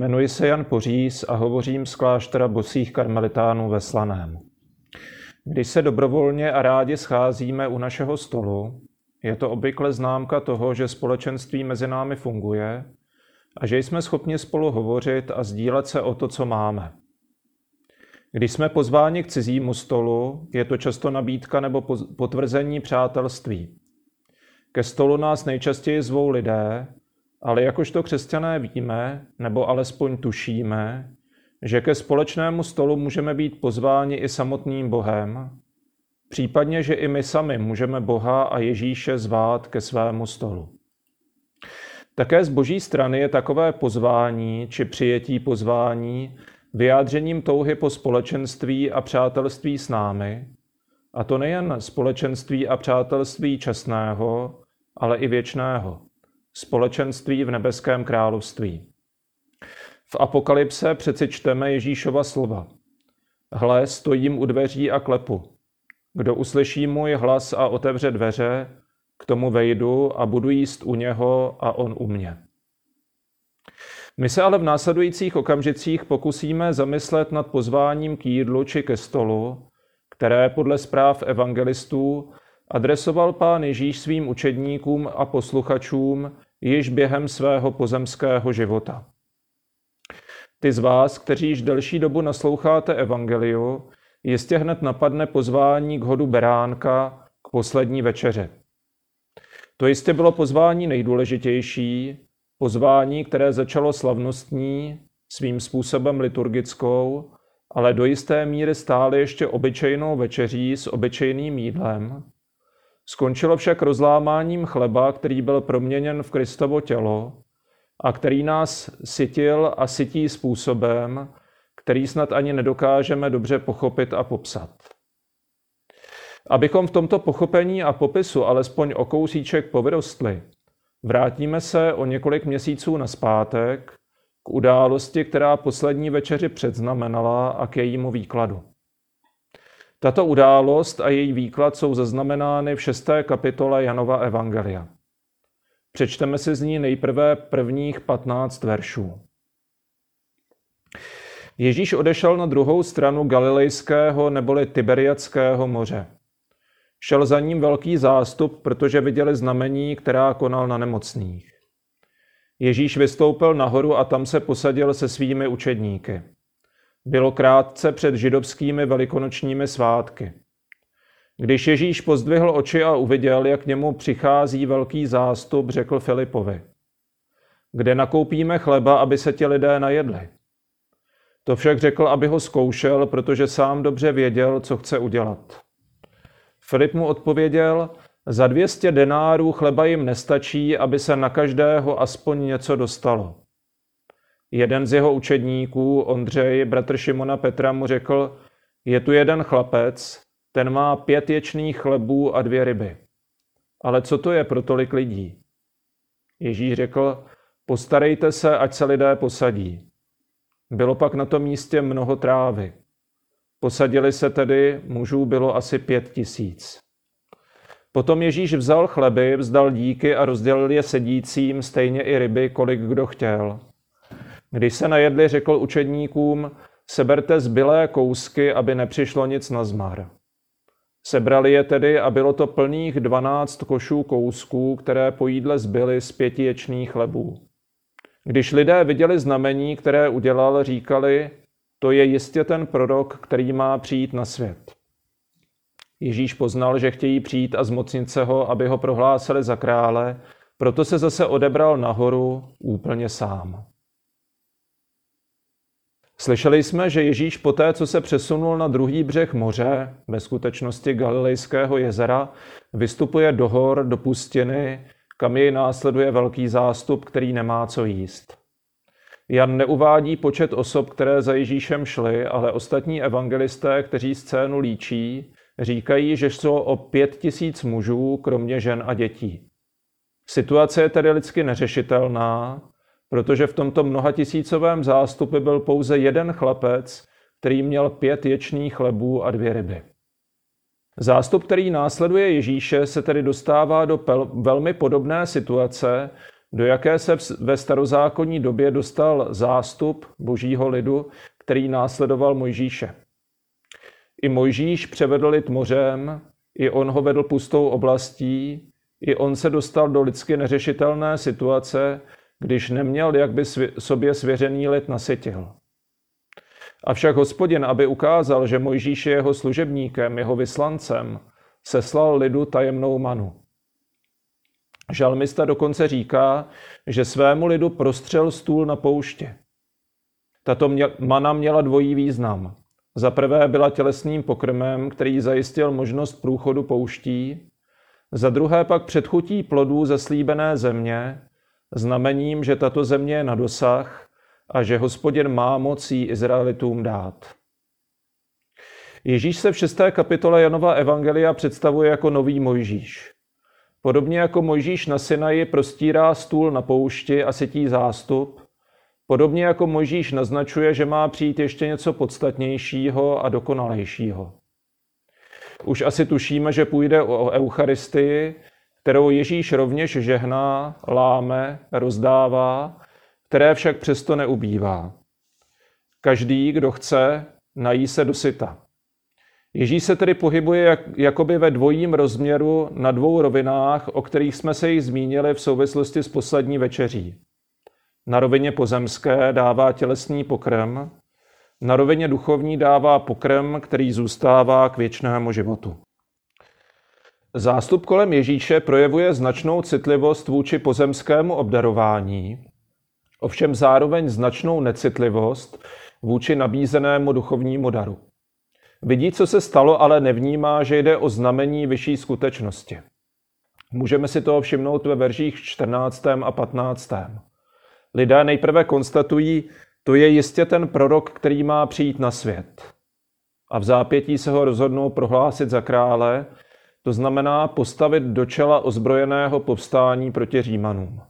Jmenuji se Jan Poříz a hovořím z kláštera bosých karmelitánů ve Slaném. Když se dobrovolně a rádi scházíme u našeho stolu, je to obvykle známka toho, že společenství mezi námi funguje a že jsme schopni spolu hovořit a sdílet se o to, co máme. Když jsme pozváni k cizímu stolu, je to často nabídka nebo potvrzení přátelství. Ke stolu nás nejčastěji zvou lidé, ale jakožto křesťané víme, nebo alespoň tušíme, že ke společnému stolu můžeme být pozváni i samotným Bohem, případně, že i my sami můžeme Boha a Ježíše zvát ke svému stolu. Také z boží strany je takové pozvání či přijetí pozvání vyjádřením touhy po společenství a přátelství s námi, a to nejen společenství a přátelství časného, ale i věčného společenství v nebeském království. V Apokalypse přeci čteme Ježíšova slova. Hle, stojím u dveří a klepu. Kdo uslyší můj hlas a otevře dveře, k tomu vejdu a budu jíst u něho a on u mě. My se ale v následujících okamžicích pokusíme zamyslet nad pozváním k jídlu či ke stolu, které podle zpráv evangelistů adresoval pán Ježíš svým učedníkům a posluchačům již během svého pozemského života. Ty z vás, kteří již delší dobu nasloucháte evangeliu, jistě hned napadne pozvání k hodu beránka k poslední večeře. To jistě bylo pozvání nejdůležitější, pozvání, které začalo slavnostní, svým způsobem liturgickou, ale do jisté míry stále ještě obyčejnou večeří s obyčejným jídlem, Skončilo však rozlámáním chleba, který byl proměněn v Kristovo tělo a který nás sytil a sytí způsobem, který snad ani nedokážeme dobře pochopit a popsat. Abychom v tomto pochopení a popisu alespoň o kousíček povyrostli, vrátíme se o několik měsíců naspátek k události, která poslední večeři předznamenala a k jejímu výkladu. Tato událost a její výklad jsou zaznamenány v šesté kapitole Janova Evangelia. Přečteme si z ní nejprve prvních 15 veršů. Ježíš odešel na druhou stranu Galilejského neboli Tiberiackého moře. Šel za ním velký zástup, protože viděli znamení, která konal na nemocných. Ježíš vystoupil nahoru a tam se posadil se svými učedníky. Bylo krátce před židovskými velikonočními svátky. Když Ježíš pozdvihl oči a uviděl, jak k němu přichází velký zástup, řekl Filipovi. Kde nakoupíme chleba, aby se ti lidé najedli? To však řekl, aby ho zkoušel, protože sám dobře věděl, co chce udělat. Filip mu odpověděl, za 200 denárů chleba jim nestačí, aby se na každého aspoň něco dostalo. Jeden z jeho učedníků, Ondřej, bratr Šimona Petra, mu řekl, je tu jeden chlapec, ten má pět ječných chlebů a dvě ryby. Ale co to je pro tolik lidí? Ježíš řekl, postarejte se, ať se lidé posadí. Bylo pak na tom místě mnoho trávy. Posadili se tedy, mužů bylo asi pět tisíc. Potom Ježíš vzal chleby, vzdal díky a rozdělil je sedícím, stejně i ryby, kolik kdo chtěl. Když se najedli, řekl učedníkům, seberte zbylé kousky, aby nepřišlo nic na zmar. Sebrali je tedy a bylo to plných dvanáct košů kousků, které po jídle zbyly z pěti ječných chlebů. Když lidé viděli znamení, které udělal, říkali, to je jistě ten prorok, který má přijít na svět. Ježíš poznal, že chtějí přijít a zmocnit se ho, aby ho prohlásili za krále, proto se zase odebral nahoru úplně sám. Slyšeli jsme, že Ježíš poté, co se přesunul na druhý břeh moře, ve skutečnosti Galilejského jezera, vystupuje do hor, do pustiny, kam jej následuje velký zástup, který nemá co jíst. Jan neuvádí počet osob, které za Ježíšem šly, ale ostatní evangelisté, kteří scénu líčí, říkají, že jsou o pět tisíc mužů, kromě žen a dětí. Situace je tedy lidsky neřešitelná, protože v tomto mnohatisícovém zástupě byl pouze jeden chlapec, který měl pět ječných chlebů a dvě ryby. Zástup, který následuje Ježíše, se tedy dostává do pel- velmi podobné situace, do jaké se ve starozákonní době dostal zástup božího lidu, který následoval Mojžíše. I Mojžíš převedl lid mořem, i on ho vedl pustou oblastí, i on se dostal do lidsky neřešitelné situace, když neměl, jak by sobě svěřený lid nasytil. Avšak hospodin, aby ukázal, že Mojžíš je jeho služebníkem, jeho vyslancem, seslal lidu tajemnou manu. Žalmista dokonce říká, že svému lidu prostřel stůl na pouště. Tato mana měla dvojí význam. Za prvé byla tělesným pokrmem, který zajistil možnost průchodu pouští, za druhé pak předchutí plodů ze slíbené země, znamením, že tato země je na dosah a že hospodin má mocí Izraelitům dát. Ježíš se v šesté kapitole Janova Evangelia představuje jako nový Mojžíš. Podobně jako Mojžíš na Sinaji prostírá stůl na poušti a sytí zástup, podobně jako Mojžíš naznačuje, že má přijít ještě něco podstatnějšího a dokonalejšího. Už asi tušíme, že půjde o Eucharistii, kterou Ježíš rovněž žehná, láme, rozdává, které však přesto neubývá. Každý, kdo chce, nají se do syta. Ježíš se tedy pohybuje jak, jakoby ve dvojím rozměru na dvou rovinách, o kterých jsme se již zmínili v souvislosti s poslední večeří. Na rovině pozemské dává tělesný pokrm, na rovině duchovní dává pokrm, který zůstává k věčnému životu. Zástup kolem Ježíše projevuje značnou citlivost vůči pozemskému obdarování, ovšem zároveň značnou necitlivost vůči nabízenému duchovnímu daru. Vidí, co se stalo, ale nevnímá, že jde o znamení vyšší skutečnosti. Můžeme si toho všimnout ve veržích 14. a 15. Lidé nejprve konstatují, to je jistě ten prorok, který má přijít na svět. A v zápětí se ho rozhodnou prohlásit za krále, to znamená postavit do čela ozbrojeného povstání proti Římanům.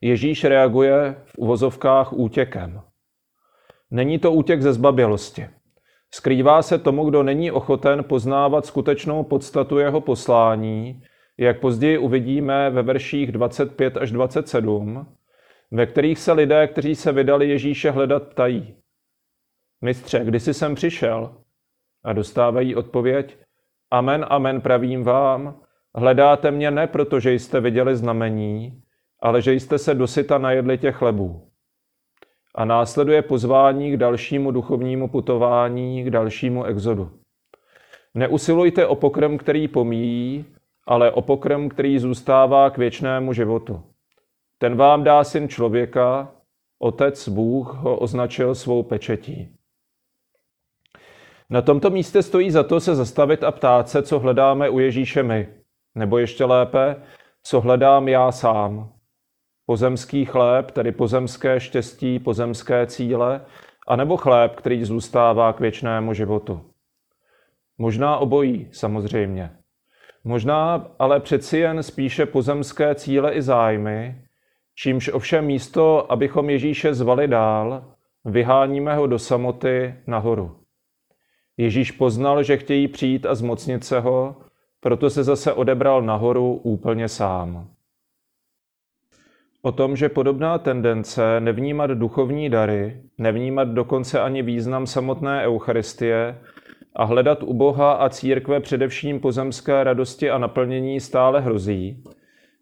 Ježíš reaguje v uvozovkách útěkem. Není to útěk ze zbabělosti. Skrývá se tomu, kdo není ochoten poznávat skutečnou podstatu jeho poslání, jak později uvidíme ve verších 25 až 27, ve kterých se lidé, kteří se vydali Ježíše hledat, ptají. Mistře, kdy jsi sem přišel? A dostávají odpověď, Amen, amen, pravím vám, hledáte mě ne proto, že jste viděli znamení, ale že jste se dosyta najedli těch chlebů. A následuje pozvání k dalšímu duchovnímu putování, k dalšímu exodu. Neusilujte o pokrm, který pomíjí, ale o pokrm, který zůstává k věčnému životu. Ten vám dá syn člověka, otec Bůh ho označil svou pečetí. Na tomto místě stojí za to se zastavit a ptát se, co hledáme u Ježíše my. Nebo ještě lépe, co hledám já sám. Pozemský chléb, tedy pozemské štěstí, pozemské cíle, anebo chléb, který zůstává k věčnému životu. Možná obojí, samozřejmě. Možná ale přeci jen spíše pozemské cíle i zájmy, čímž ovšem místo, abychom Ježíše zvali dál, vyháníme ho do samoty nahoru. Ježíš poznal, že chtějí přijít a zmocnit se ho, proto se zase odebral nahoru úplně sám. O tom, že podobná tendence nevnímat duchovní dary, nevnímat dokonce ani význam samotné Eucharistie a hledat u Boha a církve především pozemské radosti a naplnění stále hrozí,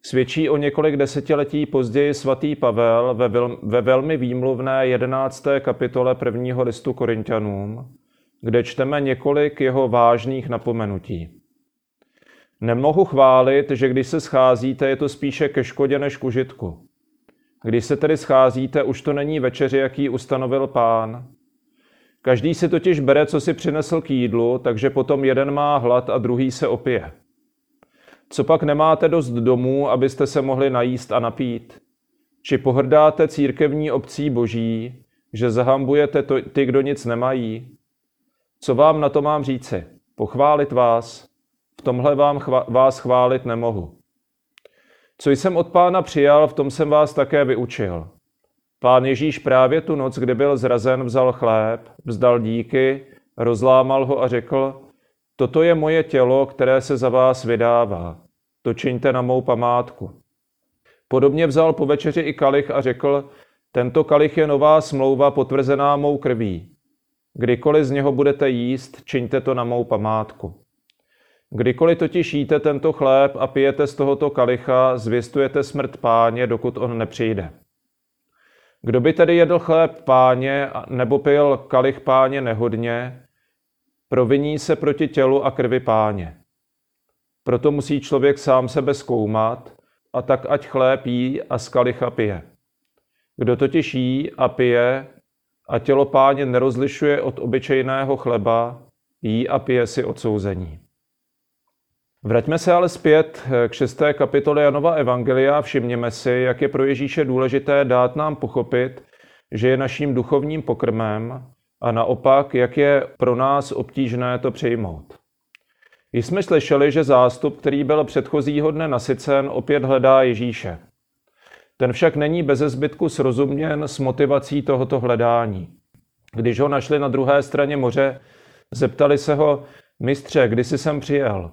svědčí o několik desetiletí později svatý Pavel ve, ve velmi výmluvné 11. kapitole prvního listu Korintianům, kde čteme několik jeho vážných napomenutí. Nemohu chválit, že když se scházíte, je to spíše ke škodě než k užitku. Když se tedy scházíte, už to není večeři, jaký ustanovil pán. Každý si totiž bere, co si přinesl k jídlu, takže potom jeden má hlad a druhý se opije. Co pak nemáte dost domů, abyste se mohli najíst a napít? Či pohrdáte církevní obcí boží, že zahambujete to, ty, kdo nic nemají? Co vám na to mám říci? Pochválit vás? V tomhle vám chva- vás chválit nemohu. Co jsem od pána přijal, v tom jsem vás také vyučil. Pán Ježíš právě tu noc, kdy byl zrazen, vzal chléb, vzdal díky, rozlámal ho a řekl, toto je moje tělo, které se za vás vydává. To čiňte na mou památku. Podobně vzal po večeři i kalich a řekl, tento kalich je nová smlouva potvrzená mou krví. Kdykoliv z něho budete jíst, čiňte to na mou památku. Kdykoliv totiž jíte tento chléb a pijete z tohoto kalicha, zvěstujete smrt páně, dokud on nepřijde. Kdo by tedy jedl chléb páně nebo pil kalich páně nehodně, proviní se proti tělu a krvi páně. Proto musí člověk sám sebe zkoumat, a tak ať chléb jí a z kalicha pije. Kdo totiž jí a pije a tělo páně nerozlišuje od obyčejného chleba, jí a pije si odsouzení. Vraťme se ale zpět k šesté kapitole Janova Evangelia a všimněme si, jak je pro Ježíše důležité dát nám pochopit, že je naším duchovním pokrmem a naopak, jak je pro nás obtížné to přijmout. Jsme slyšeli, že zástup, který byl předchozího dne nasycen, opět hledá Ježíše. Ten však není bez zbytku srozuměn s motivací tohoto hledání. Když ho našli na druhé straně moře, zeptali se ho, mistře, kdy jsi sem přijel?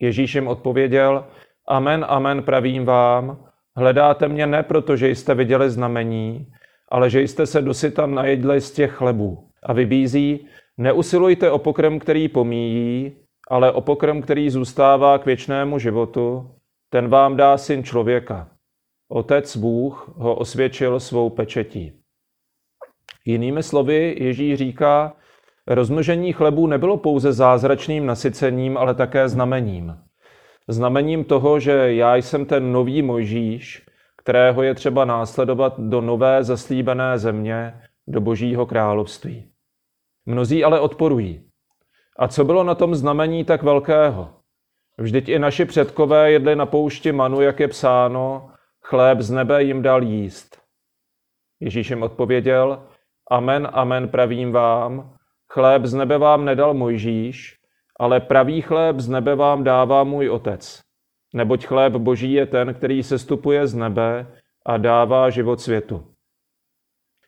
Ježíš jim odpověděl, amen, amen, pravím vám, hledáte mě ne proto, že jste viděli znamení, ale že jste se dosyta najedli z těch chlebů. A vybízí, neusilujte o pokrm, který pomíjí, ale o pokrm, který zůstává k věčnému životu, ten vám dá syn člověka. Otec Bůh ho osvědčil svou pečetí. Jinými slovy, Ježíš říká, rozmnožení chlebů nebylo pouze zázračným nasycením, ale také znamením. Znamením toho, že já jsem ten nový Mojžíš, kterého je třeba následovat do nové zaslíbené země, do božího království. Mnozí ale odporují. A co bylo na tom znamení tak velkého? Vždyť i naši předkové jedli na poušti manu, jak je psáno, chléb z nebe jim dal jíst. Ježíš jim odpověděl, amen, amen, pravím vám, chléb z nebe vám nedal Mojžíš, ale pravý chléb z nebe vám dává můj otec. Neboť chléb boží je ten, který sestupuje z nebe a dává život světu.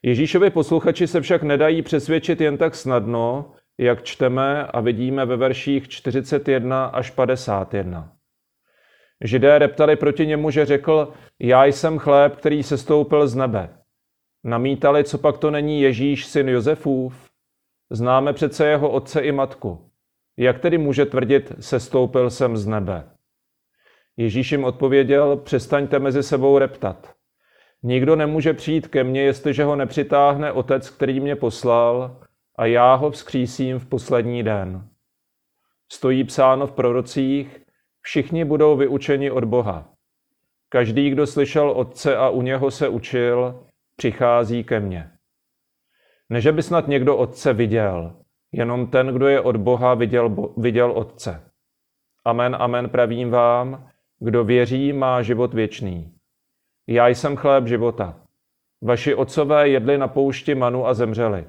Ježíšovi posluchači se však nedají přesvědčit jen tak snadno, jak čteme a vidíme ve verších 41 až 51. Židé reptali proti němu, že řekl, já jsem chléb, který se stoupil z nebe. Namítali, co pak to není Ježíš, syn Josefův? Známe přece jeho otce i matku. Jak tedy může tvrdit, se stoupil jsem z nebe? Ježíš jim odpověděl, přestaňte mezi sebou reptat. Nikdo nemůže přijít ke mně, jestliže ho nepřitáhne otec, který mě poslal, a já ho vzkřísím v poslední den. Stojí psáno v prorocích, všichni budou vyučeni od Boha. Každý, kdo slyšel Otce a u něho se učil, přichází ke mně. Neže by snad někdo Otce viděl, jenom ten, kdo je od Boha, viděl, viděl Otce. Amen, amen, pravím vám, kdo věří, má život věčný. Já jsem chléb života. Vaši otcové jedli na poušti manu a zemřeli.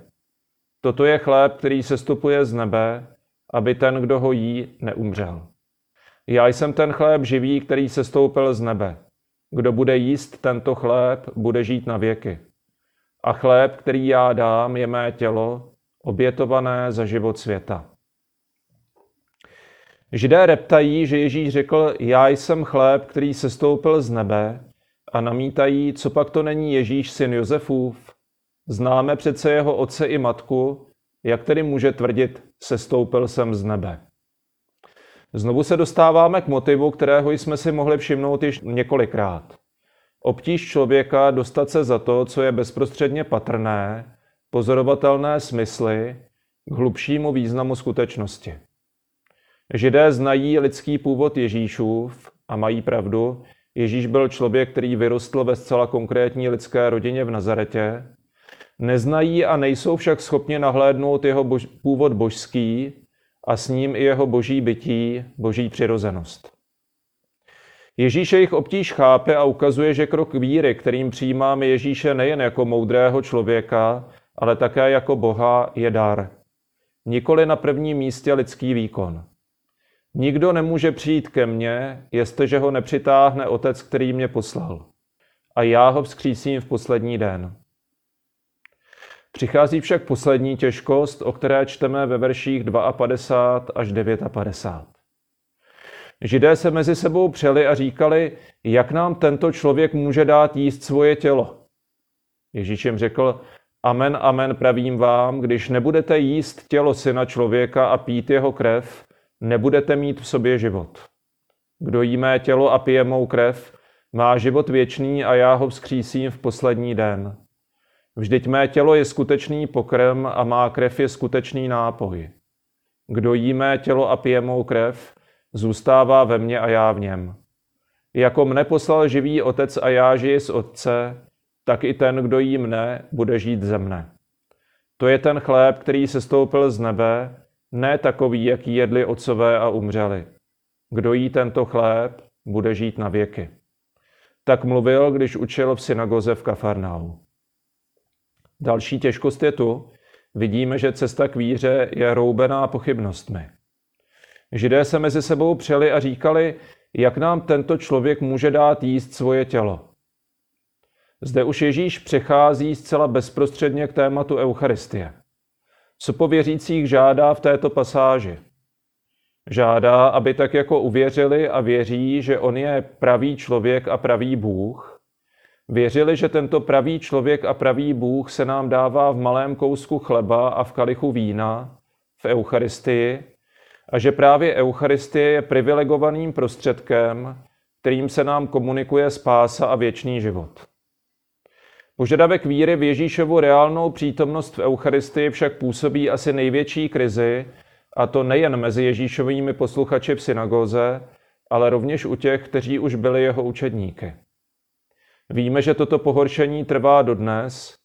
Toto je chléb, který sestupuje z nebe, aby ten, kdo ho jí, neumřel. Já jsem ten chléb živý, který se stoupil z nebe. Kdo bude jíst tento chléb, bude žít na věky. A chléb, který já dám, je mé tělo, obětované za život světa. Židé reptají, že Ježíš řekl, já jsem chléb, který se stoupil z nebe a namítají, co pak to není Ježíš, syn Josefův, Známe přece jeho otce i matku, jak tedy může tvrdit, sestoupil jsem z nebe. Znovu se dostáváme k motivu, kterého jsme si mohli všimnout již několikrát. Obtíž člověka dostat se za to, co je bezprostředně patrné, pozorovatelné smysly, k hlubšímu významu skutečnosti. Židé znají lidský původ Ježíšův a mají pravdu. Ježíš byl člověk, který vyrostl ve zcela konkrétní lidské rodině v Nazaretě, Neznají a nejsou však schopni nahlédnout jeho bož, původ božský a s ním i jeho boží bytí, boží přirozenost. Ježíš jejich obtíž chápe a ukazuje, že krok víry, kterým přijímáme Ježíše nejen jako moudrého člověka, ale také jako Boha, je dar. Nikoli na prvním místě lidský výkon. Nikdo nemůže přijít ke mně, jestliže ho nepřitáhne Otec, který mě poslal. A já ho vzkřísím v poslední den. Přichází však poslední těžkost, o které čteme ve verších 52 až 59. Židé se mezi sebou přeli a říkali, jak nám tento člověk může dát jíst svoje tělo. Ježíš jim řekl, amen, amen, pravím vám, když nebudete jíst tělo syna člověka a pít jeho krev, nebudete mít v sobě život. Kdo jí mé tělo a pije mou krev, má život věčný a já ho vzkřísím v poslední den. Vždyť mé tělo je skutečný pokrm a má krev je skutečný nápoj. Kdo jí mé tělo a pije mou krev, zůstává ve mně a já v něm. Jako mne poslal živý otec a já žiji z otce, tak i ten, kdo jí mne, bude žít ze mne. To je ten chléb, který se stoupil z nebe, ne takový, jaký jedli otcové a umřeli. Kdo jí tento chléb, bude žít na věky. Tak mluvil, když učil v synagoze v Kafarnau. Další těžkost je tu, vidíme, že cesta k víře je roubená pochybnostmi. Židé se mezi sebou přeli a říkali, jak nám tento člověk může dát jíst svoje tělo. Zde už Ježíš přechází zcela bezprostředně k tématu Eucharistie. Co po věřících žádá v této pasáži? Žádá, aby tak jako uvěřili a věří, že on je pravý člověk a pravý Bůh, věřili, že tento pravý člověk a pravý Bůh se nám dává v malém kousku chleba a v kalichu vína, v Eucharistii, a že právě Eucharistie je privilegovaným prostředkem, kterým se nám komunikuje spása a věčný život. Požadavek víry v Ježíšovu reálnou přítomnost v Eucharistii však působí asi největší krizi, a to nejen mezi Ježíšovými posluchači v synagoze, ale rovněž u těch, kteří už byli jeho učedníky. Víme, že toto pohoršení trvá dodnes,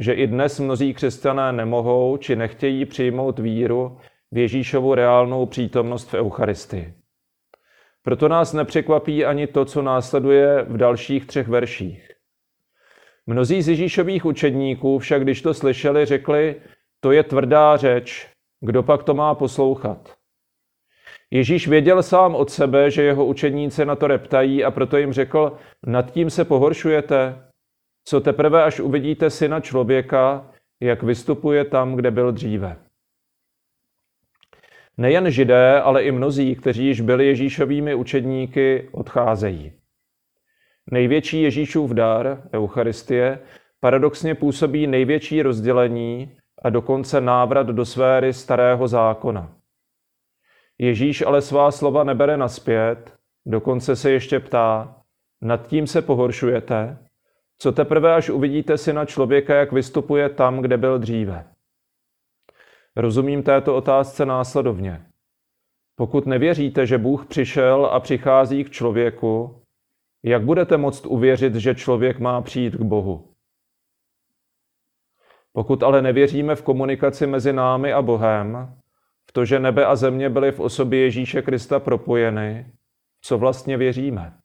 že i dnes mnozí křesťané nemohou či nechtějí přijmout víru v Ježíšovu reálnou přítomnost v Eucharistii. Proto nás nepřekvapí ani to, co následuje v dalších třech verších. Mnozí z Ježíšových učedníků však, když to slyšeli, řekli, to je tvrdá řeč, kdo pak to má poslouchat? Ježíš věděl sám od sebe, že jeho učedníci na to reptají a proto jim řekl, nad tím se pohoršujete, co teprve až uvidíte syna člověka, jak vystupuje tam, kde byl dříve. Nejen židé, ale i mnozí, kteří již byli Ježíšovými učedníky, odcházejí. Největší Ježíšův dar, Eucharistie, paradoxně působí největší rozdělení a dokonce návrat do sféry starého zákona. Ježíš ale svá slova nebere naspět, dokonce se ještě ptá, nad tím se pohoršujete, co teprve až uvidíte syna člověka, jak vystupuje tam, kde byl dříve. Rozumím této otázce následovně. Pokud nevěříte, že Bůh přišel a přichází k člověku, jak budete moct uvěřit, že člověk má přijít k Bohu? Pokud ale nevěříme v komunikaci mezi námi a Bohem, v to, že nebe a země byly v osobě Ježíše Krista propojeny, co vlastně věříme?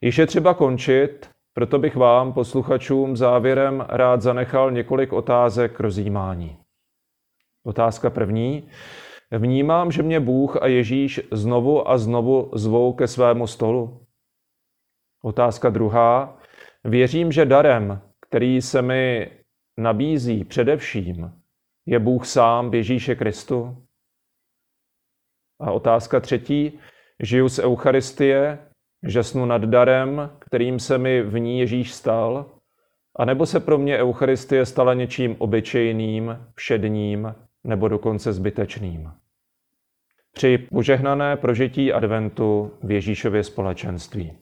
Již je třeba končit, proto bych vám, posluchačům, závěrem rád zanechal několik otázek k rozjímání. Otázka první. Vnímám, že mě Bůh a Ježíš znovu a znovu zvou ke svému stolu. Otázka druhá. Věřím, že darem, který se mi nabízí především, je Bůh sám v Ježíše Kristu? A otázka třetí. Žiju z Eucharistie, žasnu nad darem, kterým se mi v ní Ježíš stal, a nebo se pro mě Eucharistie stala něčím obyčejným, všedním nebo dokonce zbytečným. Při požehnané prožití adventu v Ježíšově společenství.